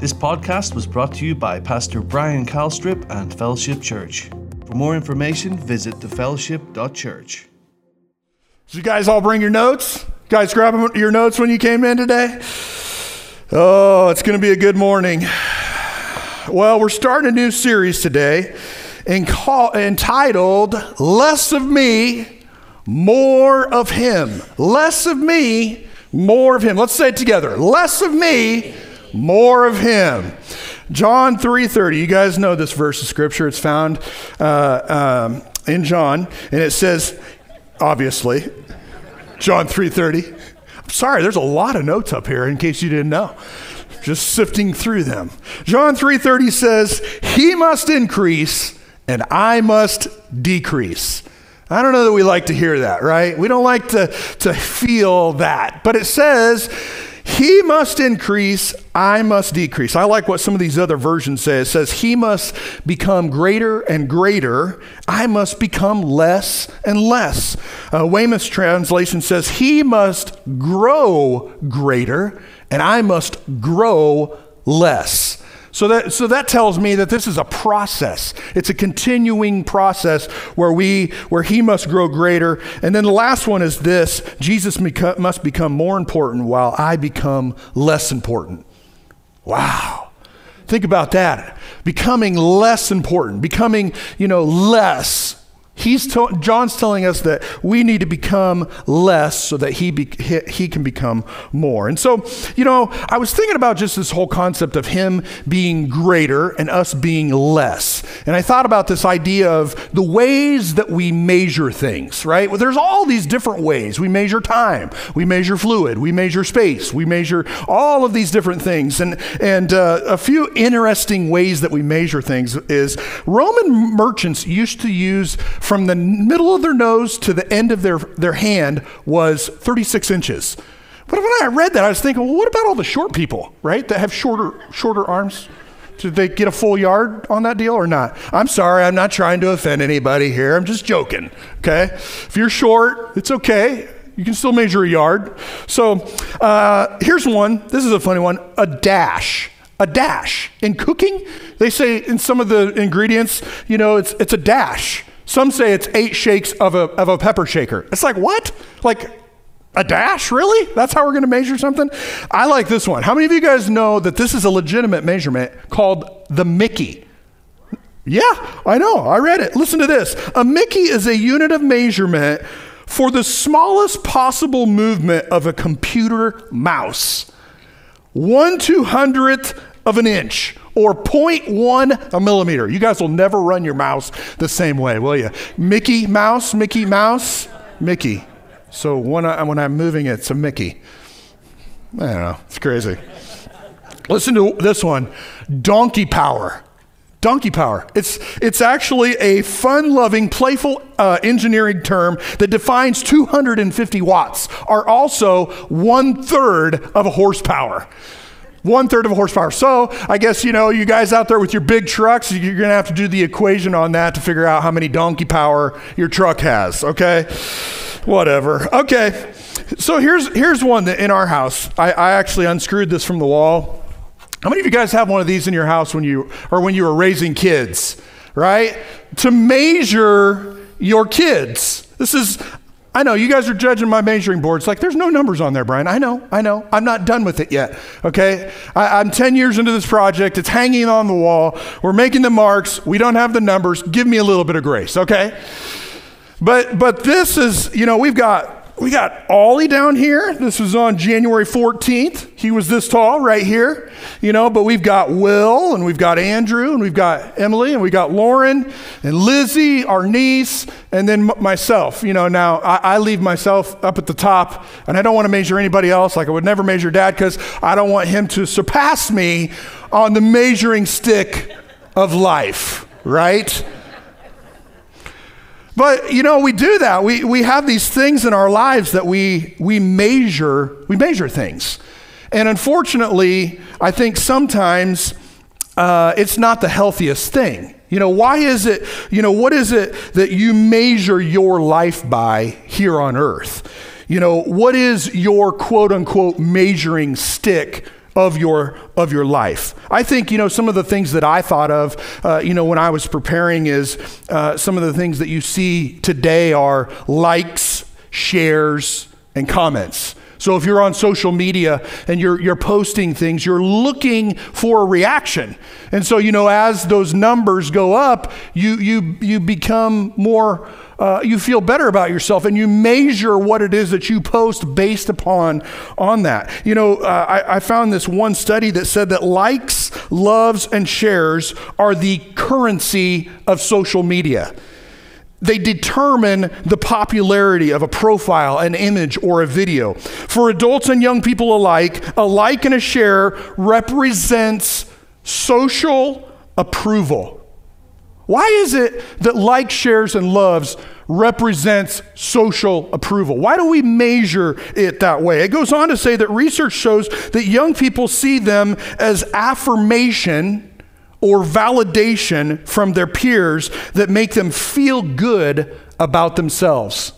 This podcast was brought to you by Pastor Brian Calstrip and Fellowship Church. For more information, visit thefellowship.church. Did you guys all bring your notes? Guys, grab your notes when you came in today? Oh, it's going to be a good morning. Well, we're starting a new series today entitled Less of Me, More of Him. Less of me, more of Him. Let's say it together. Less of me, more of him. John 3.30 you guys know this verse of scripture. It's found uh, um, in john and it says obviously john 3.30 i'm sorry there's a lot of notes up here in case you didn't know. Just sifting through them. John 3.30 says he must increase and i must decrease. I don't know that we like to hear that, right? We don't like to, to feel that. But it says, he must increase, I must decrease. I like what some of these other versions say. It says, He must become greater and greater, I must become less and less. Uh, Weymouth's translation says, He must grow greater, and I must grow less. So that, so that tells me that this is a process. It's a continuing process where, we, where he must grow greater. And then the last one is this Jesus must become more important while I become less important. Wow. Think about that. Becoming less important, becoming, you know, less He's to, John's telling us that we need to become less so that he, be, he, can become more. And so, you know, I was thinking about just this whole concept of him being greater and us being less. And I thought about this idea of the ways that we measure things, right? Well, there's all these different ways. We measure time, we measure fluid, we measure space, we measure all of these different things. And, and uh, a few interesting ways that we measure things is Roman merchants used to use from the middle of their nose to the end of their, their hand was 36 inches. But when I read that, I was thinking, well, what about all the short people, right, that have shorter, shorter arms? Did they get a full yard on that deal or not? I'm sorry, I'm not trying to offend anybody here. I'm just joking, okay? If you're short, it's okay. You can still measure a yard. So uh, here's one. This is a funny one a dash. A dash. In cooking, they say in some of the ingredients, you know, it's, it's a dash. Some say it's eight shakes of a, of a pepper shaker. It's like, what? Like a dash? Really? That's how we're going to measure something? I like this one. How many of you guys know that this is a legitimate measurement called the Mickey? Yeah, I know. I read it. Listen to this. A Mickey is a unit of measurement for the smallest possible movement of a computer mouse. One two hundredth of an inch or 0.1 a millimeter. You guys will never run your mouse the same way, will you? Mickey Mouse, Mickey Mouse, Mickey. So when, I, when I'm moving it, it's a Mickey. I don't know. It's crazy. Listen to this one donkey power. Donkey power. It's, it's actually a fun loving, playful uh, engineering term that defines 250 watts, are also one third of a horsepower. One third of a horsepower. So I guess, you know, you guys out there with your big trucks, you're going to have to do the equation on that to figure out how many donkey power your truck has, okay? Whatever. Okay. So here's, here's one that in our house, I, I actually unscrewed this from the wall. How many of you guys have one of these in your house when you, or when you were raising kids, right? To measure your kids. This is, I know you guys are judging my measuring boards like there's no numbers on there, Brian. I know, I know. I'm not done with it yet. Okay, I, am 10 years into this project. It's hanging on the wall. We're making the marks. We don't have the numbers. Give me a little bit of grace, okay? But but this is, you know, we've got we got Ollie down here. This was on January 14th. He was this tall right here, you know, but we've got Will and we've got Andrew and we've got Emily and we've got Lauren and Lizzie, our niece, and then myself. You know, now I, I leave myself up at the top and I don't want to measure anybody else. Like I would never measure dad because I don't want him to surpass me on the measuring stick of life, right? But you know, we do that. We, we have these things in our lives that we, we measure, we measure things. And unfortunately, I think sometimes uh, it's not the healthiest thing. You know, why is it, you know, what is it that you measure your life by here on earth? You know, what is your quote unquote measuring stick of your of your life. I think you know some of the things that I thought of, uh, you know, when I was preparing is uh, some of the things that you see today are likes, shares, and comments. So if you're on social media and you're, you're posting things, you're looking for a reaction. And so, you know, as those numbers go up, you, you, you become more, uh, you feel better about yourself and you measure what it is that you post based upon on that. You know, uh, I, I found this one study that said that likes, loves, and shares are the currency of social media. They determine the popularity of a profile, an image, or a video. For adults and young people alike, a like and a share represents social approval. Why is it that likes, shares, and loves represents social approval? Why do we measure it that way? It goes on to say that research shows that young people see them as affirmation or validation from their peers that make them feel good about themselves.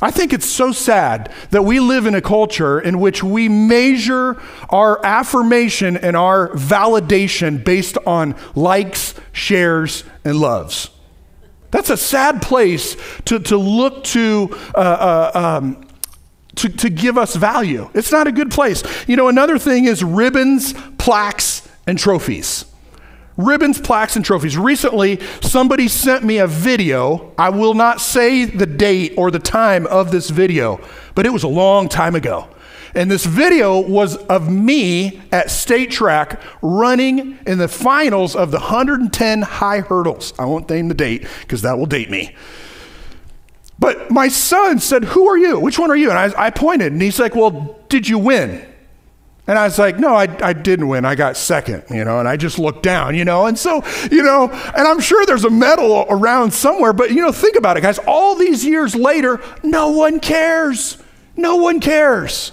I think it's so sad that we live in a culture in which we measure our affirmation and our validation based on likes, shares, and loves. That's a sad place to, to look to, uh, uh, um, to, to give us value. It's not a good place. You know, another thing is ribbons, plaques, and trophies ribbons, plaques, and trophies. Recently, somebody sent me a video. I will not say the date or the time of this video, but it was a long time ago. And this video was of me at state track running in the finals of the 110 high hurdles. I won't name the date because that will date me. But my son said, Who are you? Which one are you? And I, I pointed, and he's like, Well, did you win? And I was like, no, I, I didn't win. I got second, you know, and I just looked down, you know. And so, you know, and I'm sure there's a medal around somewhere, but, you know, think about it, guys. All these years later, no one cares. No one cares.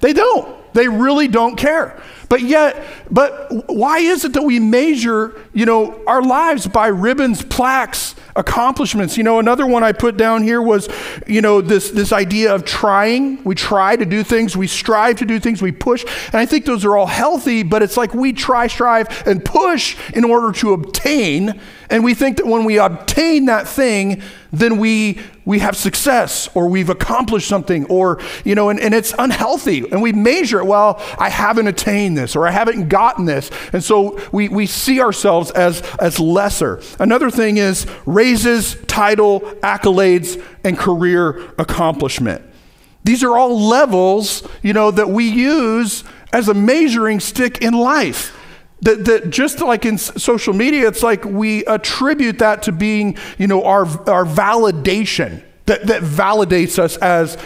They don't. They really don't care. But yet, but why is it that we measure, you know, our lives by ribbons, plaques, accomplishments? You know, another one I put down here was, you know, this this idea of trying. We try to do things, we strive to do things, we push. And I think those are all healthy, but it's like we try, strive, and push in order to obtain. And we think that when we obtain that thing, then we we have success or we've accomplished something or you know and, and it's unhealthy and we measure it well i haven't attained this or i haven't gotten this and so we, we see ourselves as as lesser another thing is raises title accolades and career accomplishment. These are all levels you know that we use as a measuring stick in life. That, that just like in social media, it's like we attribute that to being, you know, our, our validation that, that validates us as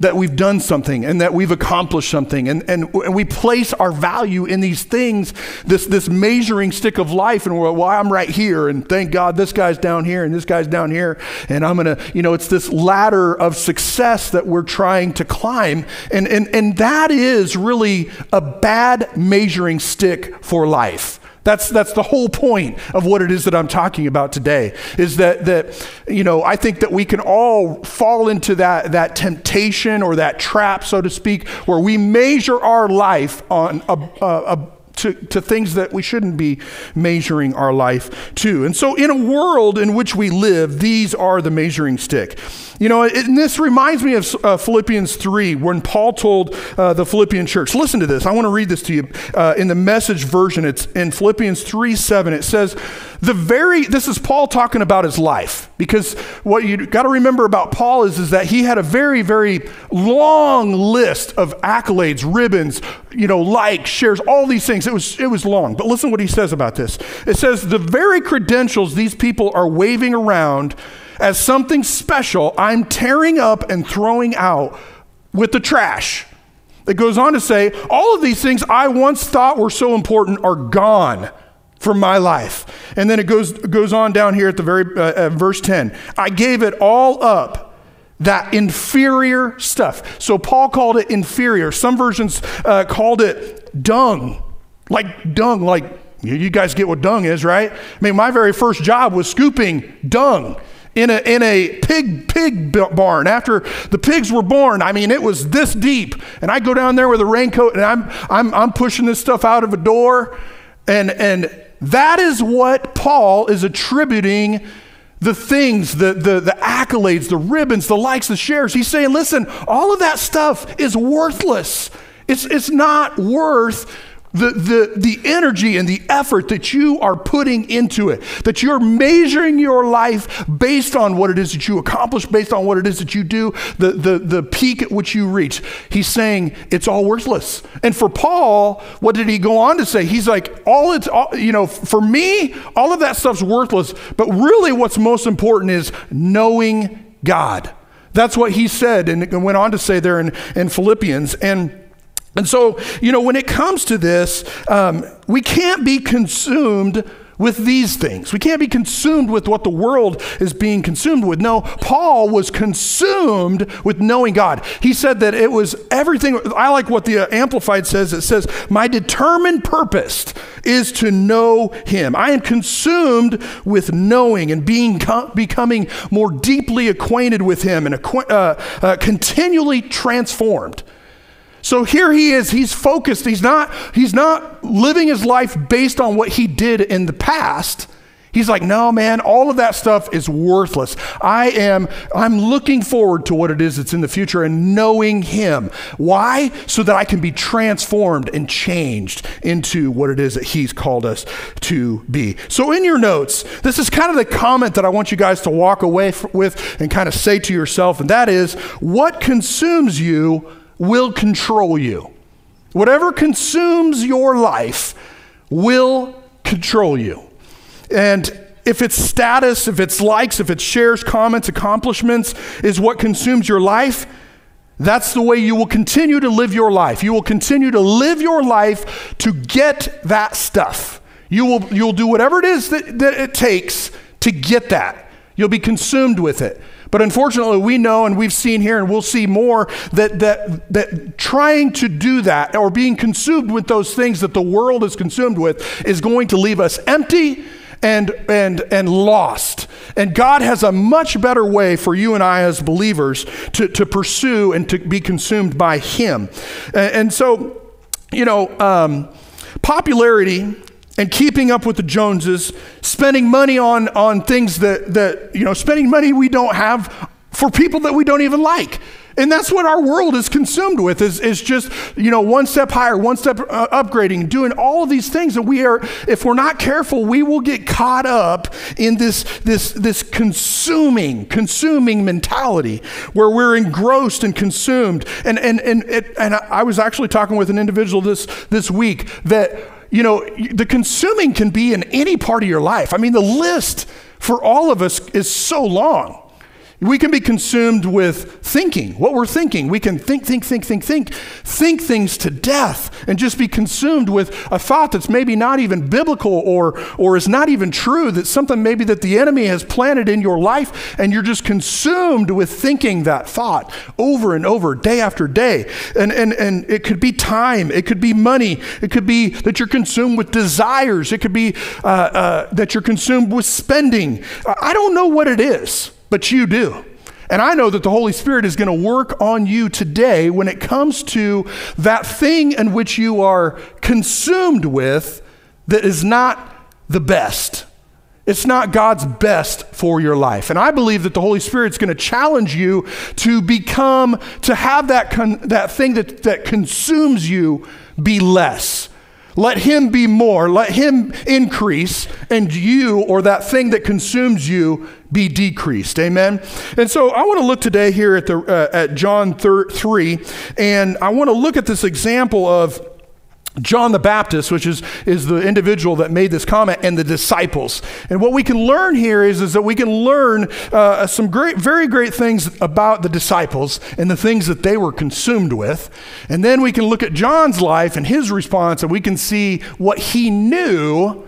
that we've done something and that we've accomplished something. And, and, and we place our value in these things this, this measuring stick of life. And we're well i'm right here. And thank god this guy's down here and this guy's down here. And i'm gonna you know it's this ladder of success that we're trying to climb. And, and, and that is really a bad measuring stick for life that's, that's the whole point of what it is that I'm talking about today is that, that, you know, I think that we can all fall into that, that temptation or that trap, so to speak, where we measure our life on a, a, a to, to things that we shouldn't be measuring our life to. And so, in a world in which we live, these are the measuring stick. You know, and this reminds me of uh, Philippians 3 when Paul told uh, the Philippian church, listen to this. I want to read this to you uh, in the message version. It's in Philippians 3 7. It says, the very, this is Paul talking about his life because what you got to remember about Paul is, is that he had a very, very long list of accolades, ribbons, you know, likes, shares, all these things. It was, it was long. But listen what he says about this. It says, the very credentials these people are waving around as something special, I'm tearing up and throwing out with the trash. It goes on to say, all of these things I once thought were so important are gone from my life. And then it goes, goes on down here at the very uh, verse 10. I gave it all up that inferior stuff. So Paul called it inferior. Some versions uh, called it dung, like dung, like you guys get what dung is, right? I mean, my very first job was scooping dung in a, in a pig pig barn. After the pigs were born i mean it was this deep. And i go down there with a raincoat and i'm i'm, I'm pushing this stuff out of a door. And and that is what paul is attributing the things the, the the accolades the ribbons the likes the shares. He's saying listen all of that stuff is worthless. It's it's not worth the, the, the energy and the effort that you are putting into it, that you're measuring your life based on what it is that you accomplish, based on what it is that you do, the, the, the peak at which you reach. He's saying it's all worthless. And for Paul, what did he go on to say? He's like, all it's, all, you know, for me, all of that stuff's worthless, but really what's most important is knowing God. That's what he said and went on to say there in, in Philippians. And and so, you know, when it comes to this, um, we can't be consumed with these things. We can't be consumed with what the world is being consumed with. No, Paul was consumed with knowing God. He said that it was everything. I like what the Amplified says. It says, My determined purpose is to know Him. I am consumed with knowing and being becoming more deeply acquainted with Him and uh, uh, continually transformed. So here he is, he's focused. He's not, he's not living his life based on what he did in the past. He's like, no, man, all of that stuff is worthless. I am, I'm looking forward to what it is that's in the future and knowing Him. Why? So that I can be transformed and changed into what it is that He's called us to be. So, in your notes, this is kind of the comment that I want you guys to walk away with and kind of say to yourself, and that is, what consumes you will control you. Whatever consumes your life will control you. And if it's status, if it's likes, if it's shares, comments, accomplishments is what consumes your life, that's the way you will continue to live your life. You will continue to live your life to get that stuff. You will you'll do whatever it is that, that it takes to get that. You'll be consumed with it. But unfortunately, we know and we've seen here and we'll see more that, that, that trying to do that or being consumed with those things that the world is consumed with is going to leave us empty and, and, and lost. And God has a much better way for you and I as believers to, to pursue and to be consumed by Him. And, and so, you know, um, popularity and keeping up with the Joneses, spending money on, on things that, that, you know, spending money we don't have for people that we don't even like. And that's what our world is consumed with is, is just, you know, one step higher, one step uh, upgrading, doing all of these things. And we are, if we're not careful, we will get caught up in this, this, this consuming, consuming mentality where we're engrossed and consumed. And, and, and, it, and I was actually talking with an individual this, this week that, you know, the consuming can be in any part of your life. I mean, the list for all of us is so long. We can be consumed with thinking, what we're thinking. We can think, think, think, think, think, think things to death and just be consumed with a thought that's maybe not even biblical or, or is not even true, that something maybe that the enemy has planted in your life, and you're just consumed with thinking that thought over and over, day after day. And, and, and it could be time, it could be money, it could be that you're consumed with desires, it could be uh, uh, that you're consumed with spending. I don't know what it is but you do. And I know that the Holy Spirit is going to work on you today when it comes to that thing in which you are consumed with that is not the best. It's not God's best for your life. And I believe that the Holy Spirit's going to challenge you to become, to have that, con- that thing that, that consumes you be less. Let him be more, let him increase, and you or that thing that consumes you be decreased. Amen. And so I want to look today here at the uh, at John 3 and I want to look at this example of John the Baptist, which is, is the individual that made this comment, and the disciples. And what we can learn here is, is that we can learn uh, some great, very great things about the disciples and the things that they were consumed with. And then we can look at John's life and his response, and we can see what he knew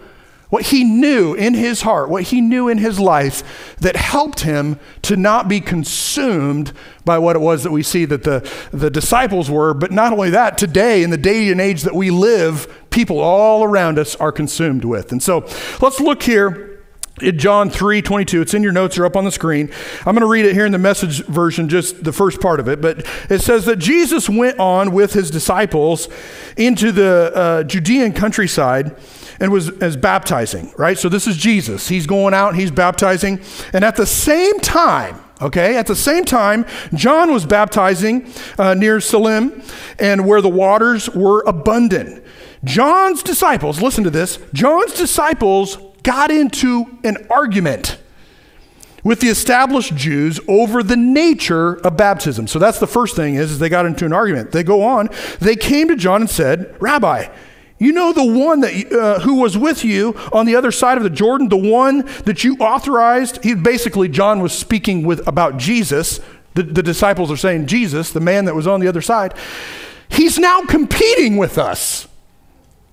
what he knew in his heart, what he knew in his life that helped him to not be consumed by what it was that we see that the, the disciples were. But not only that, today, in the day and age that we live, people all around us are consumed with. And so let's look here in John 3 22. It's in your notes or up on the screen. I'm going to read it here in the message version, just the first part of it. But it says that Jesus went on with his disciples into the uh, Judean countryside and was as baptizing, right? So this is Jesus. He's going out, he's baptizing. And at the same time, Okay, at the same time, John was baptizing uh, near Salim and where the waters were abundant. John's disciples, listen to this, John's disciples got into an argument with the established Jews over the nature of baptism. So that's the first thing is, is they got into an argument. They go on, they came to John and said, Rabbi, you know the one that uh, who was with you on the other side of the Jordan, the one that you authorized. He basically John was speaking with about Jesus. The, the disciples are saying Jesus, the man that was on the other side. He's now competing with us.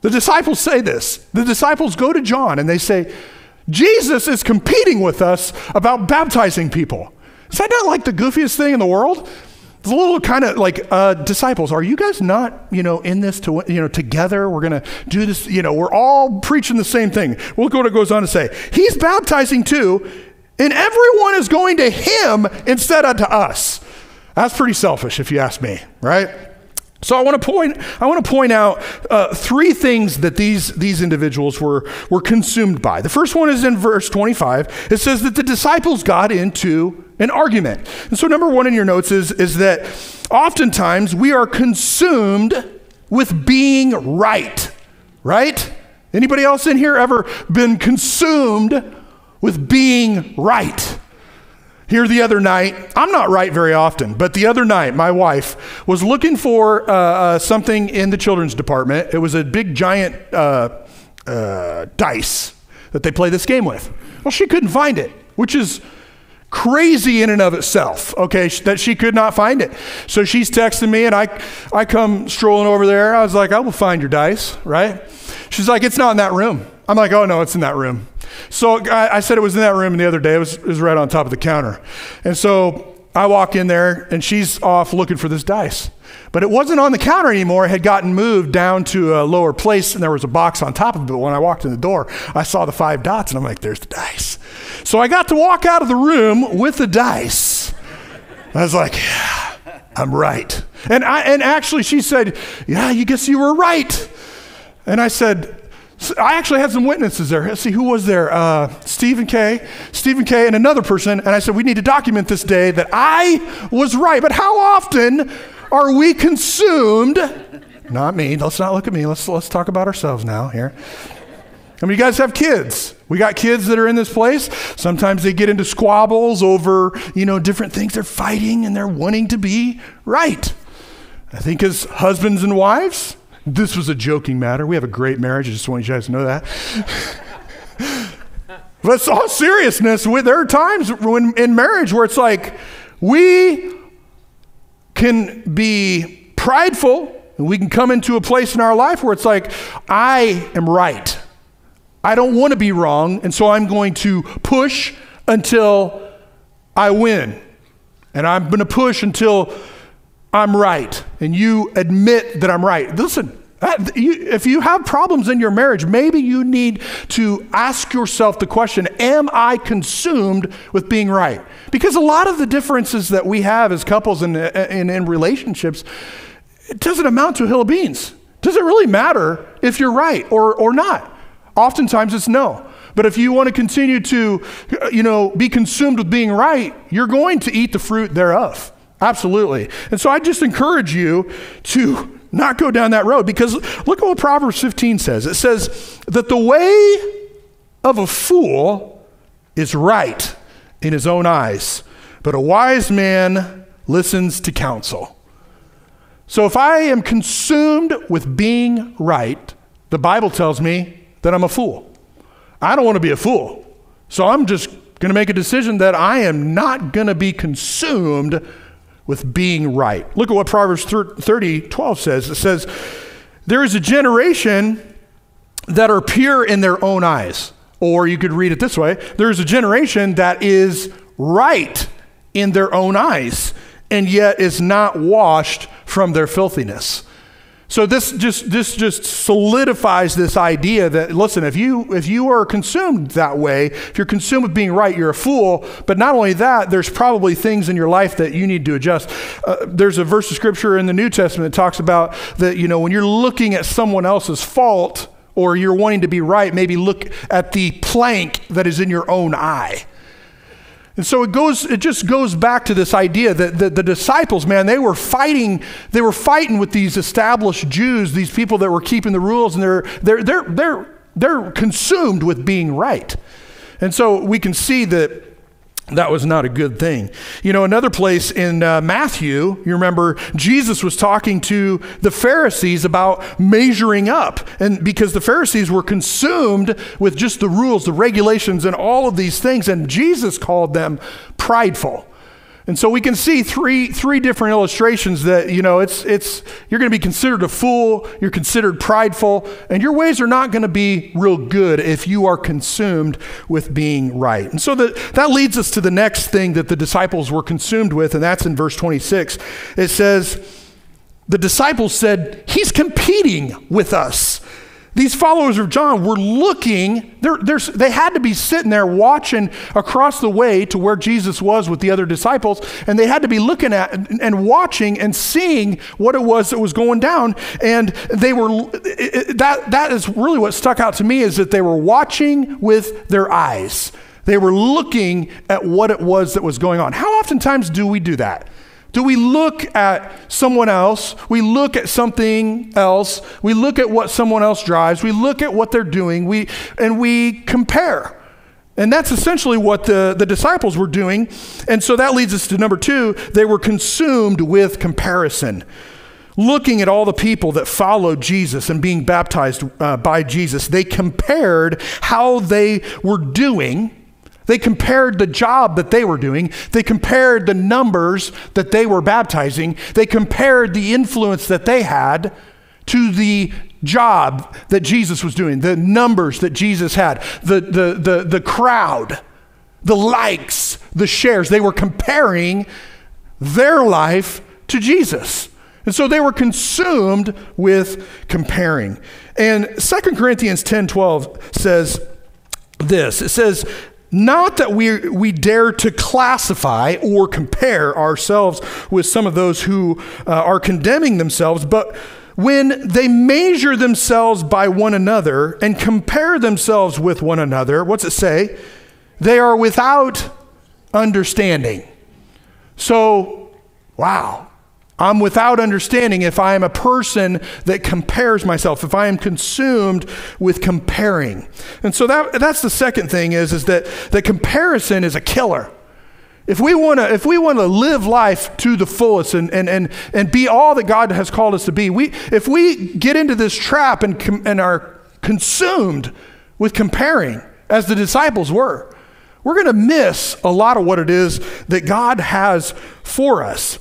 The disciples say this. The disciples go to John and they say, Jesus is competing with us about baptizing people. Is that not like the goofiest thing in the world? It's a little kind of like uh, disciples. Are you guys not, you know, in this to you know together? We're gonna do this. You know, we're all preaching the same thing. Look what it goes on to say. He's baptizing too, and everyone is going to him instead of to us. That's pretty selfish, if you ask me, right? So I want to point, I want to point out uh, three things that these, these individuals were, were consumed by. The first one is in verse 25. It says that the disciples got into an argument. And so number one in your notes is, is that oftentimes we are consumed with being right, right? Anybody else in here ever been consumed with being right? Here the other night, I'm not right very often, but the other night, my wife was looking for uh, uh, something in the children's department. It was a big, giant uh, uh, dice that they play this game with. Well, she couldn't find it, which is crazy in and of itself, okay, that she could not find it. So she's texting me, and I, I come strolling over there. I was like, I will find your dice, right? She's like, it's not in that room. I'm like, oh, no, it's in that room. So I, I said it was in that room the other day. It was, it was right on top of the counter. And so I walk in there and she's off looking for this dice. But it wasn't on the counter anymore. It had gotten moved down to a lower place and there was a box on top of it. But when I walked in the door, I saw the five dots and I'm like, there's the dice. So I got to walk out of the room with the dice. I was like, yeah, I'm right. And, I, and actually, she said, yeah, you guess you were right. And I said, I actually had some witnesses there. Let's see, who was there? Uh, Stephen K. Stephen K. and another person. And I said, we need to document this day that I was right. But how often are we consumed? Not me. Let's not look at me. Let's, let's talk about ourselves now here. I mean, you guys have kids. We got kids that are in this place. Sometimes they get into squabbles over, you know, different things. They're fighting and they're wanting to be right. I think as husbands and wives, this was a joking matter. We have a great marriage. I just want you guys to know that. but it's all seriousness, there are times when in marriage where it's like we can be prideful and we can come into a place in our life where it's like, I am right. I don't want to be wrong, and so I'm going to push until I win. And I'm going to push until I'm right, and you admit that I'm right. Listen, if you have problems in your marriage, maybe you need to ask yourself the question Am I consumed with being right? Because a lot of the differences that we have as couples and in, in, in, relationships, it doesn't amount to a hill of beans. Does it really matter if you're right or, or not? Oftentimes it's no. But if you want to continue to, you know, be consumed with being right, you're going to eat the fruit thereof. Absolutely. And so I just encourage you to not go down that road because look at what Proverbs 15 says. It says that the way of a fool is right in his own eyes, but a wise man listens to counsel. So if I am consumed with being right, the Bible tells me that I'm a fool. I don't want to be a fool. So I'm just going to make a decision that I am not going to be consumed with being right. Look at what Proverbs 30, 12 says. It says, There is a generation that are pure in their own eyes. Or you could read it this way there is a generation that is right in their own eyes, and yet is not washed from their filthiness. So this just this just solidifies this idea that listen, if you if you are consumed that way, if you're consumed with being right, you're a fool. But not only that, there's probably things in your life that you need to adjust. Uh, there's a verse of scripture in the New Testament that talks about that you know when you're looking at someone else's fault or you're wanting to be right, maybe look at the plank that is in your own eye. And so it goes, it just goes back to this idea that the, the, disciples, man, they were fighting, they were fighting with these established Jews, these people that were keeping the rules, and they're they're they're they're they're consumed with being right. And so we can see that that was not a good thing. You know, another place in uh, Matthew, you remember Jesus was talking to the Pharisees about measuring up. And because the Pharisees were consumed with just the rules, the regulations, and all of these things, and Jesus called them prideful. And so we can see three, three different illustrations that, you know, it's, it's, you're going to be considered a fool, you're considered prideful, and your ways are not going to be real good if you are consumed with being right. And so that, that leads us to the next thing that the disciples were consumed with, and that's in verse 26. It says, the disciples said, He's competing with us. These followers of John were looking, they're, they're, they had to be sitting there watching across the way to where Jesus was with the other disciples, and they had to be looking at and watching and seeing what it was that was going down. And they were, that, that is really what stuck out to me is that they were watching with their eyes. They were looking at what it was that was going on. How oftentimes do we do that? Do we look at someone else? We look at something else. We look at what someone else drives. We look at what they're doing. We, and we compare. And that's essentially what the, the disciples were doing. And so that leads us to number two they were consumed with comparison. Looking at all the people that followed Jesus and being baptized uh, by Jesus, they compared how they were doing they compared the job that they were doing. They compared the numbers that they were baptizing. They compared the influence that they had to the job that Jesus was doing, the numbers that Jesus had, the, the, the, the crowd, the likes, the shares. They were comparing their life to Jesus. And so they were consumed with comparing. And 2 Corinthians 10 12 says this it says, not that we, we dare to classify or compare ourselves with some of those who uh, are condemning themselves, but when they measure themselves by one another and compare themselves with one another, what's it say? They are without understanding. So, wow, I'm without understanding if I am a person that compares myself, if I am consumed with comparing. And so that, that's the second thing is, is that, that comparison is a killer. If we want to if we want to live life to the fullest and, and, and, and be all that God has called us to be, we, if we get into this trap and, and are consumed with comparing, as the disciples were, we're going to miss a lot of what it is that God has for us.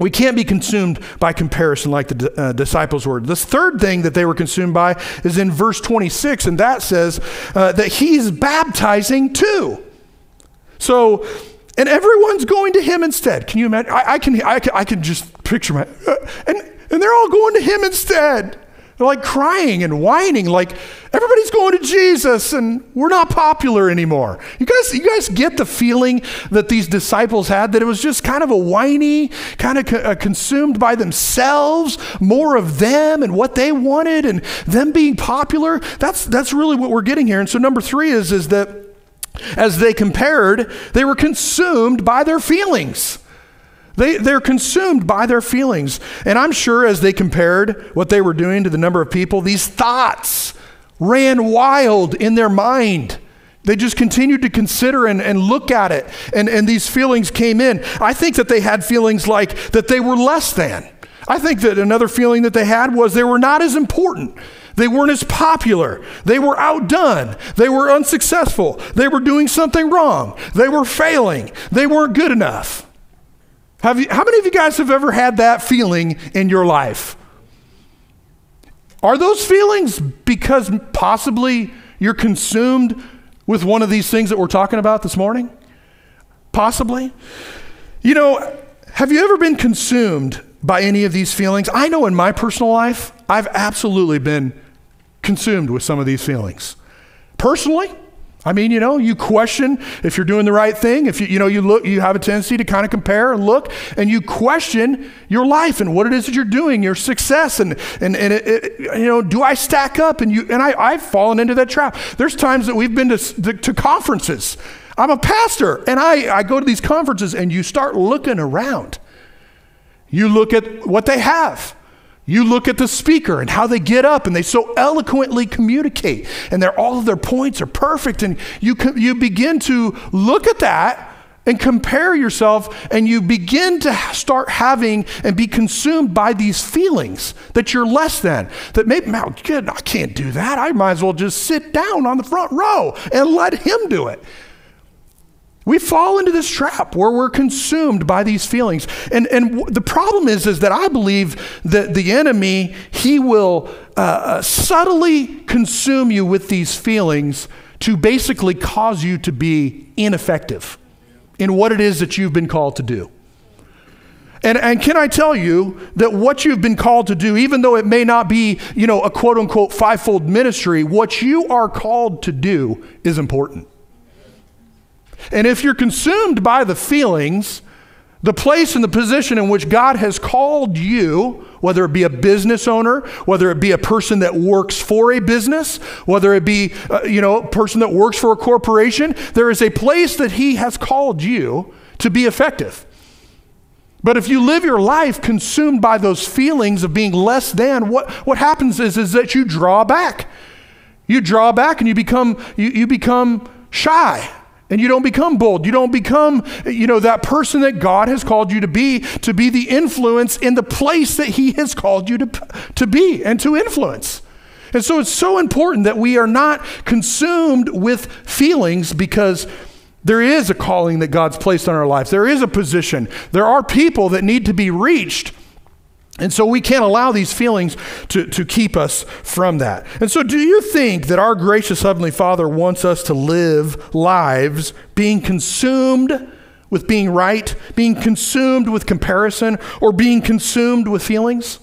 We can't be consumed by comparison like the uh, disciples were. The third thing that they were consumed by is in verse 26, and that says uh, that he's baptizing too. So, and everyone's going to him instead. Can you imagine? I, I can, I, can, I can just picture my, uh, and, and they're all going to him instead. They're like crying and whining, like everybody's going to Jesus and we're not popular anymore. You guys, you guys get the feeling that these disciples had that it was just kind of a whiny, kind of co- uh, consumed by themselves, more of them and what they wanted and them being popular. That's that's really what we're getting here. And so number three is is that as they compared, they were consumed by their feelings. They, they're consumed by their feelings. And I'm sure as they compared what they were doing to the number of people, these thoughts ran wild in their mind. They just continued to consider and, and look at it, and, and these feelings came in. I think that they had feelings like that they were less than. I think that another feeling that they had was they were not as important. They weren't as popular. They were outdone. They were unsuccessful. They were doing something wrong. They were failing. They weren't good enough. Have you, how many of you guys have ever had that feeling in your life? Are those feelings because possibly you're consumed with one of these things that we're talking about this morning? Possibly. You know, have you ever been consumed by any of these feelings? I know in my personal life, I've absolutely been consumed with some of these feelings. Personally, I mean, you know, you question if you're doing the right thing. If you, you know, you look, you have a tendency to kind of compare and look, and you question your life and what it is that you're doing, your success, and and and it, it, you know, do I stack up? And you and I, I've fallen into that trap. There's times that we've been to to, to conferences. I'm a pastor, and I I go to these conferences, and you start looking around. You look at what they have. You look at the speaker and how they get up and they so eloquently communicate and all of their points are perfect. And you, you begin to look at that and compare yourself and you begin to start having and be consumed by these feelings that you're less than. That maybe, I can't do that. I might as well just sit down on the front row and let him do it. We fall into this trap where we're consumed by these feelings. And, and the problem is, is that I believe that the enemy, he will uh, uh, subtly consume you with these feelings to basically cause you to be ineffective in what it is that you've been called to do. And, and can I tell you that what you've been called to do, even though it may not be, you know, a quote unquote fivefold ministry, what you are called to do is important. And if you're consumed by the feelings, the place and the position in which God has called you, whether it be a business owner, whether it be a person that works for a business, whether it be uh, you know a person that works for a corporation, there is a place that He has called you to be effective. But if you live your life consumed by those feelings of being less than, what, what happens is, is that you draw back. You draw back and you become, you, you become shy and you don't become bold. You don't become, you know, that person that God has called you to be, to be the influence in the place that He has called you to, to be and to influence. And so it's so important that we are not consumed with feelings because there is a calling that God's placed on our lives. There is a position. There are people that need to be reached. And so we can't allow these feelings to, to keep us from that. And so, do you think that our gracious Heavenly Father wants us to live lives being consumed with being right, being consumed with comparison, or being consumed with feelings?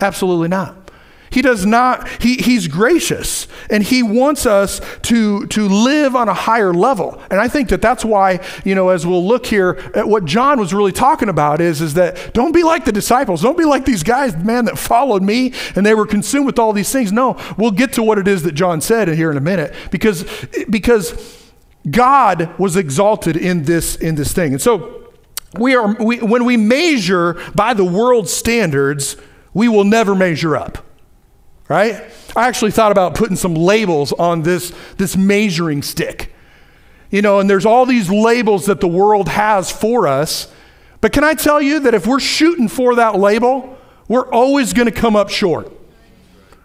Absolutely not. He does not, he, he's gracious and he wants us to, to live on a higher level. And I think that that's why, you know, as we'll look here at what John was really talking about is, is that don't be like the disciples. Don't be like these guys, man, that followed me and they were consumed with all these things. No, we'll get to what it is that John said here in a minute because, because God was exalted in this, in this thing. And so we are, we, when we measure by the world's standards, we will never measure up right? I actually thought about putting some labels on this, this measuring stick. You know, and there's all these labels that the world has for us. But can I tell you that if we're shooting for that label, we're always going to come up short.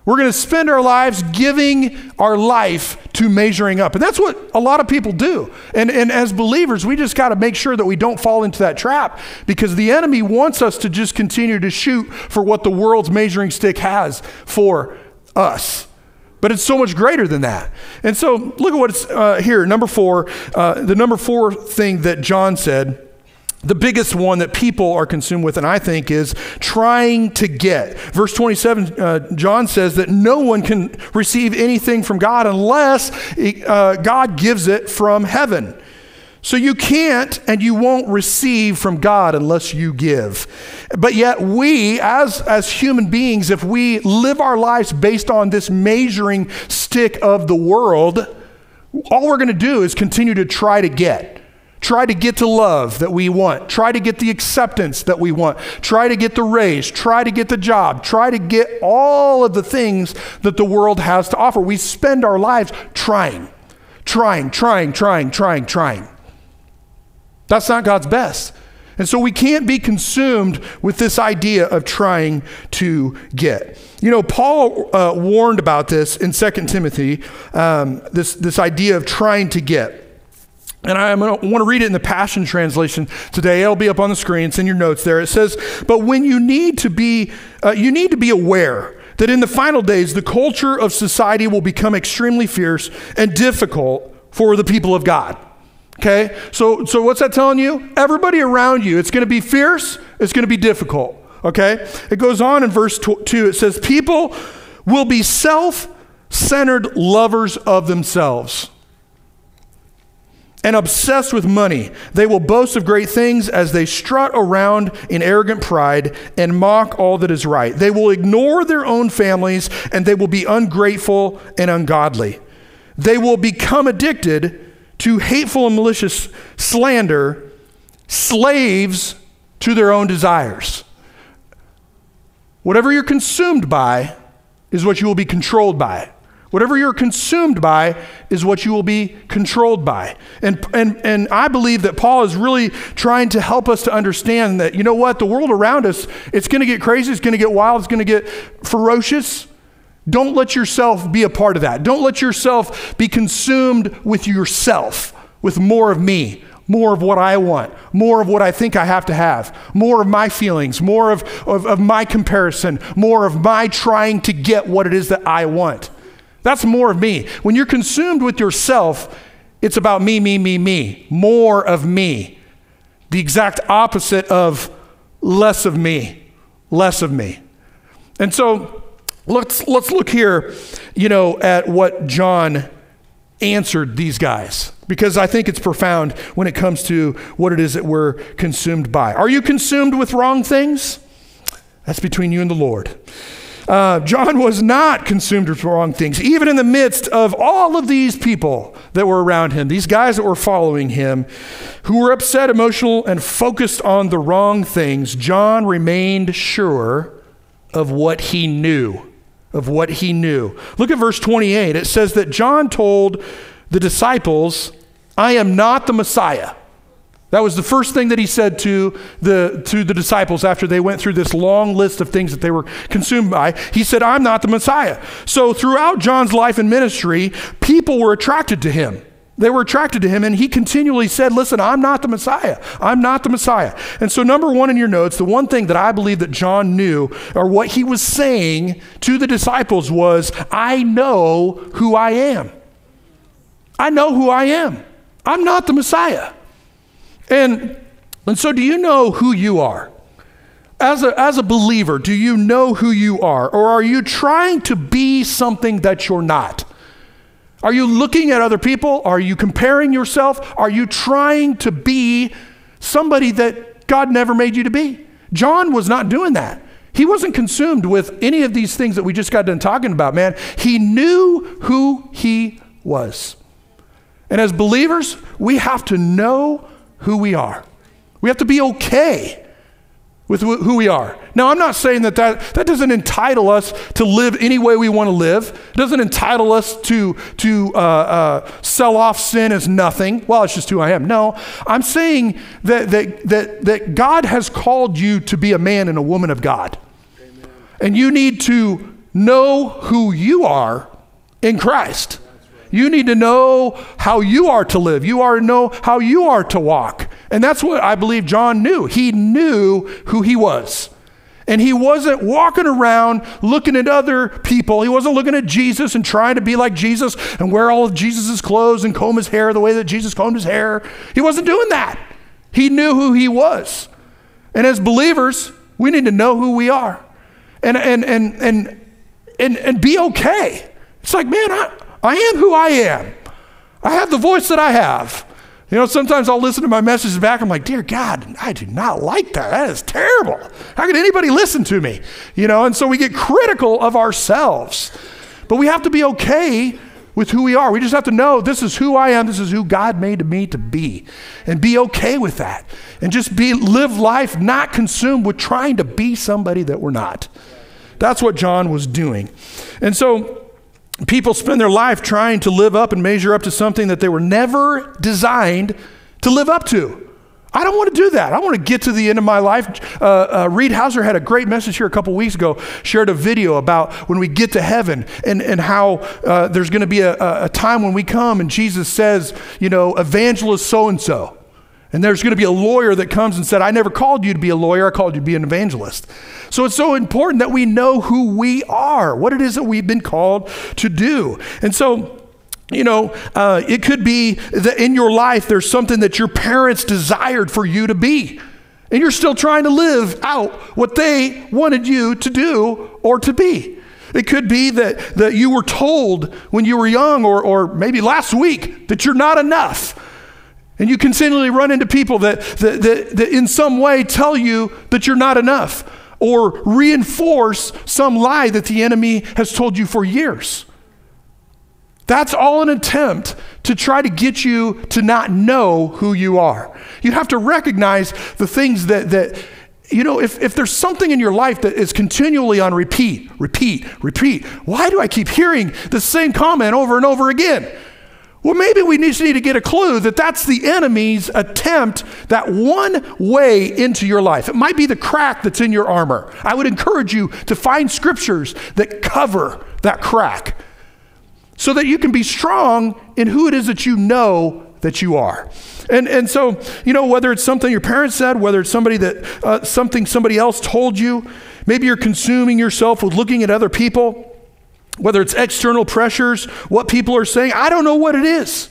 We're going to spend our lives giving our life to measuring up. And that's what a lot of people do. And, and as believers, we just got to make sure that we don't fall into that trap because the enemy wants us to just continue to shoot for what the world's measuring stick has for us. But it's so much greater than that. And so look at what's uh, here. Number four, uh, the number four thing that John said the biggest one that people are consumed with, and I think, is trying to get. Verse 27, uh, John says that no one can receive anything from God unless uh, God gives it from heaven. So you can't and you won't receive from God unless you give. But yet, we, as, as human beings, if we live our lives based on this measuring stick of the world, all we're going to do is continue to try to get. Try to get the love that we want. Try to get the acceptance that we want. Try to get the raise. Try to get the job. Try to get all of the things that the world has to offer. We spend our lives trying, trying, trying, trying, trying, trying. That's not God's best. And so we can't be consumed with this idea of trying to get. You know, Paul uh, warned about this in 2 Timothy, um, this, this idea of trying to get. And I want to read it in the Passion Translation today. It'll be up on the screen. It's in your notes there. It says, "But when you need to be, uh, you need to be aware that in the final days, the culture of society will become extremely fierce and difficult for the people of God." Okay, so so what's that telling you? Everybody around you, it's going to be fierce. It's going to be difficult. Okay? It goes on in verse 2. It says, People will be self centered lovers of themselves and obsessed with money. They will boast of great things as they strut around in arrogant pride and mock all that is right. They will ignore their own families and they will be ungrateful and ungodly. They will become addicted to hateful and malicious slander, slaves to their own desires. Whatever you're consumed by is what you will be controlled by. Whatever you're consumed by is what you will be controlled by. And, and, and I believe that Paul is really trying to help us to understand that, you know what, the world around us, it's going to get crazy, it's going to get wild, it's going to get ferocious. Don't let yourself be a part of that. Don't let yourself be consumed with yourself, with more of me, more of what I want, more of what I think I have to have, more of my feelings, more of, of, of, my comparison, more of my trying to get what it is that I want. That's more of me. When you're consumed with yourself, it's about me, me, me, me. More of me. The exact opposite of less of me, less of me. And so let's, let's look here, you know, at what John answered these guys because I think it's profound when it comes to what it is that we're consumed by. Are you consumed with wrong things? That's between you and the Lord. Uh, John was not consumed with wrong things, even in the midst of all of these people that were around him, these guys that were following him, who were upset, emotional, and focused on the wrong things. John remained sure of what he knew. Of what he knew. Look at verse 28. It says that John told the disciples, I am not the Messiah. That was the first thing that he said to the, to the disciples after they went through this long list of things that they were consumed by. He said, I'm not the Messiah. So throughout John's life and ministry, people were attracted to him. They were attracted to him, and he continually said, Listen, I'm not the Messiah. I'm not the Messiah. And so, number one in your notes, the one thing that I believe that John knew, or what he was saying to the disciples, was, I know who I am. I know who I am. I'm not the Messiah. And, and so, do you know who you are? As a, as a believer, do you know who you are? Or are you trying to be something that you're not? Are you looking at other people? Are you comparing yourself? Are you trying to be somebody that God never made you to be? John was not doing that. He wasn't consumed with any of these things that we just got done talking about, man. He knew who he was. And as believers, we have to know who we are. We have to be okay with who we are. Now, I'm not saying that, that that doesn't entitle us to live any way we want to live. It doesn't entitle us to, to uh, uh, sell off sin as nothing. Well, it's just who I am. No, I'm saying that, that, that, that God has called you to be a man and a woman of God. Amen. And you need to know who you are in Christ. You need to know how you are to live. You are to know how you are to walk. And that's what I believe John knew. He knew who he was. And he wasn't walking around looking at other people. He wasn't looking at Jesus and trying to be like Jesus and wear all of Jesus' clothes and comb his hair the way that Jesus combed his hair. He wasn't doing that. He knew who he was. And as believers, we need to know who we are and, and, and, and, and, and be okay. It's like, man, I, I am who I am. I have the voice that I have. You know, sometimes I'll listen to my messages back. I'm like, dear God, I do not like that. That is terrible. How could anybody listen to me? You know, and so we get critical of ourselves. But we have to be okay with who we are. We just have to know this is who I am. This is who God made me to be. And be okay with that. And just be live life not consumed with trying to be somebody that we're not. That's what John was doing. And so people spend their life trying to live up and measure up to something that they were never designed to live up to. I don't want to do that. I want to get to the end of my life. Uh, uh, Reed Hauser had a great message here a couple weeks ago, shared a video about when we get to heaven and, and how uh, there's going to be a, a time when we come and Jesus says, you know, evangelist so and so. And there's going to be a lawyer that comes and said, I never called you to be a lawyer, I called you to be an evangelist. So it's so important that we know who we are, what it is that we've been called to do. And so, you know, uh, it could be that in your life there's something that your parents desired for you to be. And you're still trying to live out what they wanted you to do or to be. It could be that, that you were told when you were young or, or maybe last week that you're not enough. And you continually run into people that, that, that, that in some way tell you that you're not enough or reinforce some lie that the enemy has told you for years. That's all an attempt to try to get you to not know who you are. You have to recognize the things that, that you know, if, if there's something in your life that is continually on repeat, repeat, repeat, why do I keep hearing the same comment over and over again? Well, maybe we just need to get a clue that that's the enemy's attempt, that one way into your life. It might be the crack that's in your armor. I would encourage you to find scriptures that cover that crack so that you can be strong in who it is that you know that you are. And, and so, you know, whether it's something your parents said, whether it's somebody that, uh, something somebody else told you, maybe you're consuming yourself with looking at other people, whether it's external pressures, what people are saying, I don't know what it is.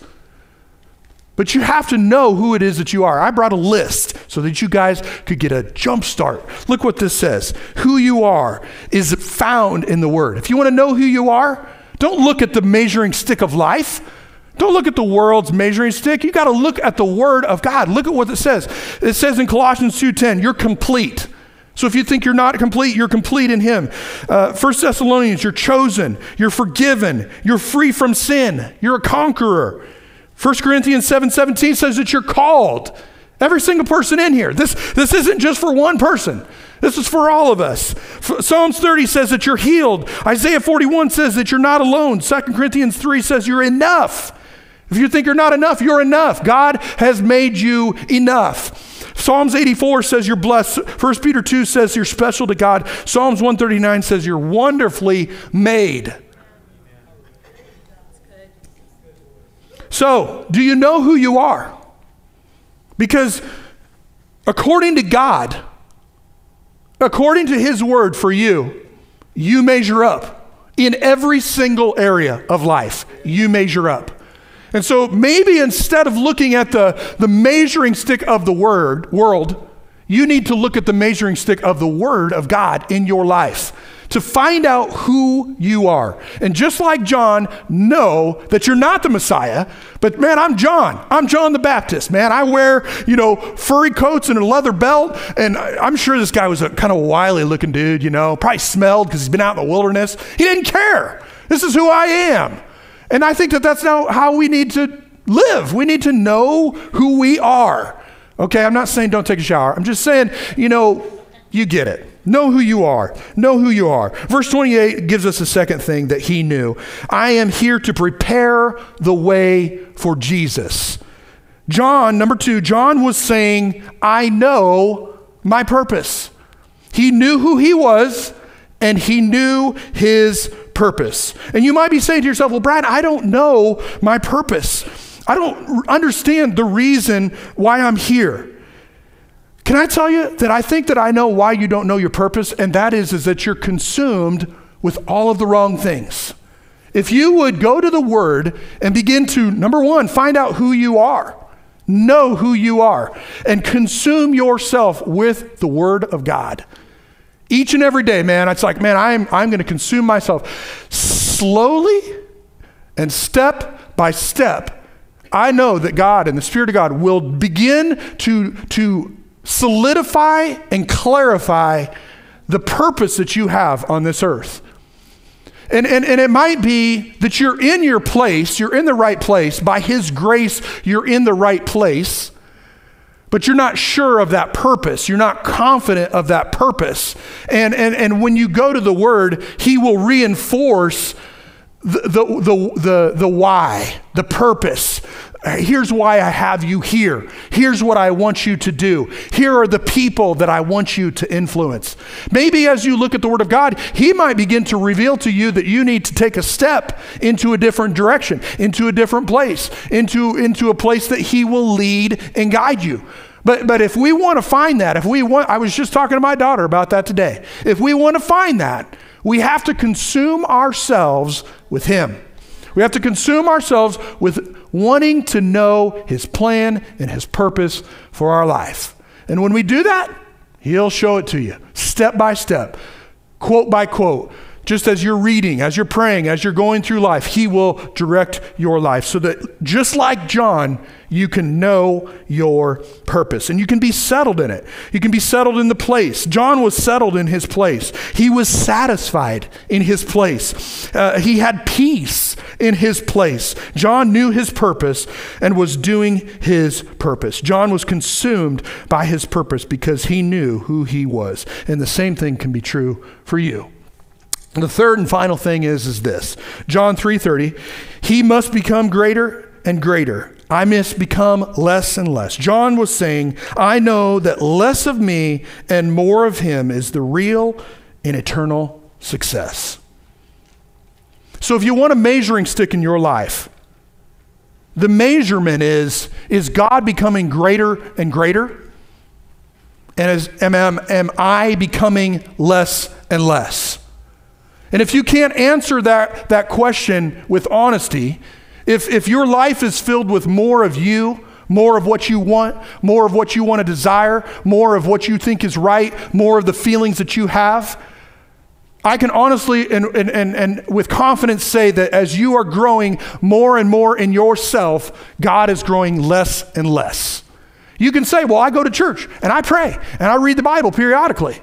But you have to know who it is that you are. I brought a list so that you guys could get a jump start. Look what this says. Who you are is found in the Word. If you want to know who you are, don't look at the measuring stick of life. Don't look at the world's measuring stick. You got to look at the word of God. Look at what it says. It says in Colossians 2:10, you're complete. So if you think you're not complete, you're complete in him. Uh, 1 Thessalonians, you're chosen, you're forgiven, you're free from sin, you're a conqueror. 1 Corinthians 7 17 says that you're called. Every single person in here. This, this isn't just for one person. This is for all of us. Psalms 30 says that you're healed. Isaiah 41 says that you're not alone. 2 Corinthians 3 says you're enough. If you think you're not enough, you're enough. God has made you enough. Psalms 84 says you're blessed. 1 Peter 2 says you're special to God. Psalms 139 says you're wonderfully made. So, do you know who you are? Because according to God, according to His word for you, you measure up in every single area of life. You measure up. And so maybe instead of looking at the, the measuring stick of the word, world, you need to look at the measuring stick of the word of God in your life to find out who you are. And just like John, know that you're not the Messiah, but man, I'm John. I'm John the Baptist, man. I wear, you know, furry coats and a leather belt, and I'm sure this guy was a kind of wily looking dude, you know, probably smelled because he's been out in the wilderness. He didn't care. This is who I am. And I think that that's now how we need to live. We need to know who we are. Okay, I'm not saying don't take a shower. I'm just saying, you know, you get it. Know who you are. Know who you are. Verse 28 gives us a second thing that he knew. I am here to prepare the way for Jesus. John, number two, John was saying, I know my purpose. He knew who he was and he knew his purpose. And you might be saying to yourself, well, Brad, I don't know my purpose. I don't understand the reason why I'm here. Can I tell you that I think that I know why you don't know your purpose, and that is, is that you're consumed with all of the wrong things. If you would go to the Word and begin to, number one, find out who you are, know who you are, and consume yourself with the Word of God each and every day, man, it's like, man, I'm, I'm going to consume myself. Slowly and step by step, I know that God and the Spirit of God will begin to, to solidify and clarify the purpose that you have on this earth. And, and, and it might be that you're in your place, you're in the right place. By His grace, you're in the right place but you're not sure of that purpose. You're not confident of that purpose. And, and, and when you go to the Word, He will reinforce the, the, the, the, the why, the purpose. Here's why I have you here. Here's what I want you to do. Here are the people that I want you to influence. Maybe as you look at the Word of God, He might begin to reveal to you that you need to take a step into a different direction, into a different place, into, into a place that He will lead and guide you. But, but if we want to find that, if we want, I was just talking to my daughter about that today. If we want to find that, we have to consume ourselves with Him. We have to consume ourselves with wanting to know His plan and His purpose for our life. And when we do that, He'll show it to you step by step, quote by quote just as you're reading, as you're praying, as you're going through life, He will direct your life so that just like John, you can know your purpose and you can be settled in it. You can be settled in the place. John was settled in his place, he was satisfied in his place, uh, he had peace in his place. John knew his purpose and was doing his purpose. John was consumed by his purpose because he knew who he was. And the same thing can be true for you. The third and final thing is, is this. John 3:30, he must become greater and greater. I must become less and less. John was saying, I know that less of me and more of him is the real and eternal success. So if you want a measuring stick in your life, the measurement is is God becoming greater and greater? And is, am, am, am I becoming less and less? And if you can't answer that, that question with honesty, if, if your life is filled with more of you, more of what you want, more of what you want to desire, more of what you think is right, more of the feelings that you have, I can honestly and, and, and, and with confidence say that as you are growing more and more in yourself, God is growing less and less. You can say, Well, I go to church and I pray and I read the Bible periodically.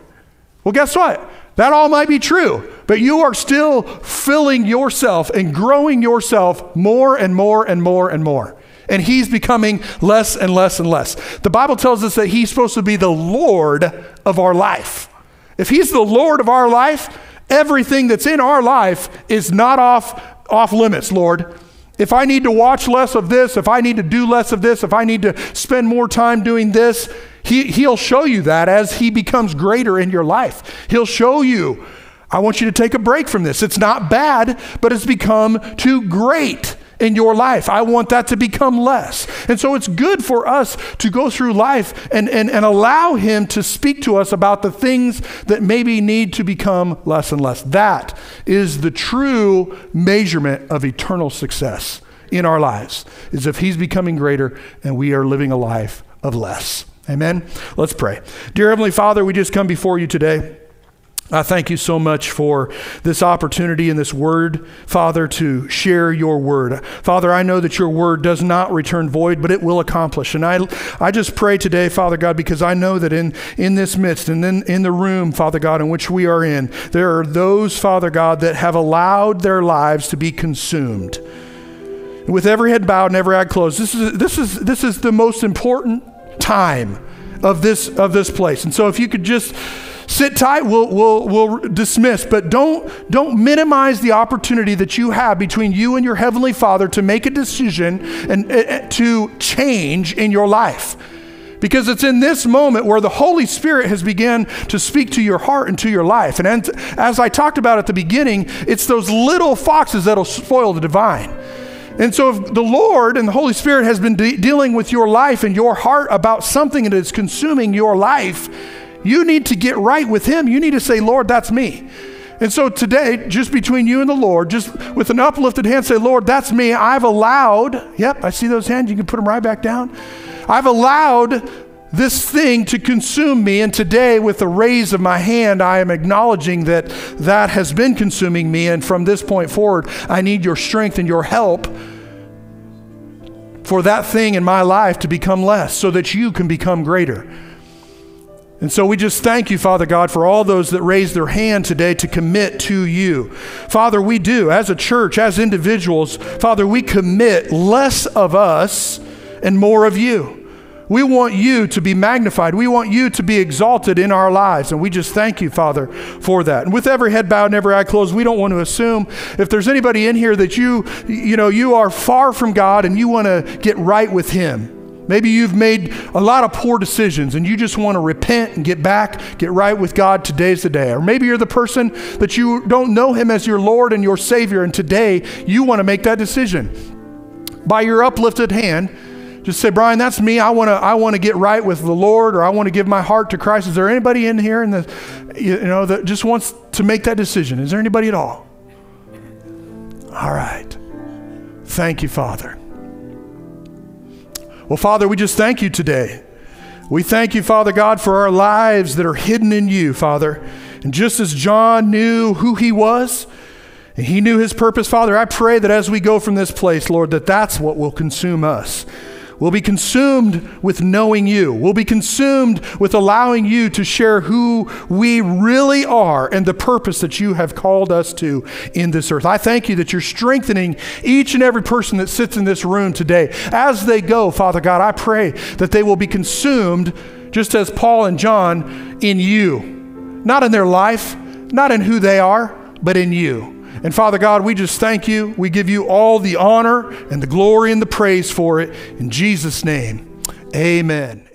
Well, guess what? That all might be true, but you are still filling yourself and growing yourself more and more and more and more. And he's becoming less and less and less. The Bible tells us that he's supposed to be the Lord of our life. If he's the Lord of our life, everything that's in our life is not off, off limits, Lord. If I need to watch less of this, if I need to do less of this, if I need to spend more time doing this, he, he'll show you that as He becomes greater in your life. He'll show you, I want you to take a break from this. It's not bad, but it's become too great in your life. I want that to become less. And so it's good for us to go through life and, and, and allow Him to speak to us about the things that maybe need to become less and less. That is the true measurement of eternal success in our lives, is if He's becoming greater and we are living a life of less. Amen. Let's pray. Dear Heavenly Father, we just come before you today. I thank you so much for this opportunity and this word, Father, to share your word. Father, I know that your word does not return void, but it will accomplish. And I, I just pray today, Father God, because I know that in, in this midst and in, in the room, Father God, in which we are in, there are those, Father God, that have allowed their lives to be consumed. with every head bowed and every eye closed, this is, this is, this is the most important time of this of this place. And so if you could just sit tight, we'll, we'll, we'll dismiss. But don't, don't minimize the opportunity that you have between you and your Heavenly Father to make a decision and uh, to change in your life. Because it's in this moment where the Holy Spirit has begun to speak to your heart and to your life. And as I talked about at the beginning, it's those little foxes that'll spoil the divine. And so, if the Lord and the Holy Spirit has been de- dealing with your life and your heart about something that is consuming your life, you need to get right with Him. You need to say, Lord, that's me. And so today, just between you and the Lord, just with an uplifted hand, say, Lord, that's me. I've allowed, yep, I see those hands. You can put them right back down. I've allowed this thing to consume me. And today, with the raise of my hand, I am acknowledging that that has been consuming me. And from this point forward, I need your strength and your help for that thing in my life to become less so that you can become greater. And so we just thank you, Father God, for all those that raise their hand today to commit to you. Father, we do, as a church, as individuals, Father, we commit less of us and more of you. We want you to be magnified. We want you to be exalted in our lives. And we just thank you, Father, for that. And with every head bowed and every eye closed, we don't want to assume if there's anybody in here that you, you know, you are far from God and you want to get right with Him. Maybe you've made a lot of poor decisions and you just want to repent and get back, get right with God. Today's the day. Or maybe you're the person that you don't know Him as your Lord and your Savior, and today you want to make that decision. By your uplifted hand, just say, Brian, that's me. I want to I want to get right with the Lord or I want to give my heart to Christ. Is there anybody in here in the you know that just wants to make that decision? Is there anybody at all? All right. Thank you, Father. Well, Father, we just thank you today. We thank you, Father God, for our lives that are hidden in you, Father. And just as John knew who he was, and he knew his purpose, Father, I pray that as we go from this place, Lord, that that's what will consume us. We'll be consumed with knowing you. We'll be consumed with allowing you to share who we really are and the purpose that you have called us to in this earth. I thank you that you're strengthening each and every person that sits in this room today. As they go, Father God, I pray that they will be consumed, just as Paul and John, in you. Not in their life, not in who they are, but in you. And Father God, we just thank you. We give you all the honor and the glory and the praise for it. In Jesus' name, amen.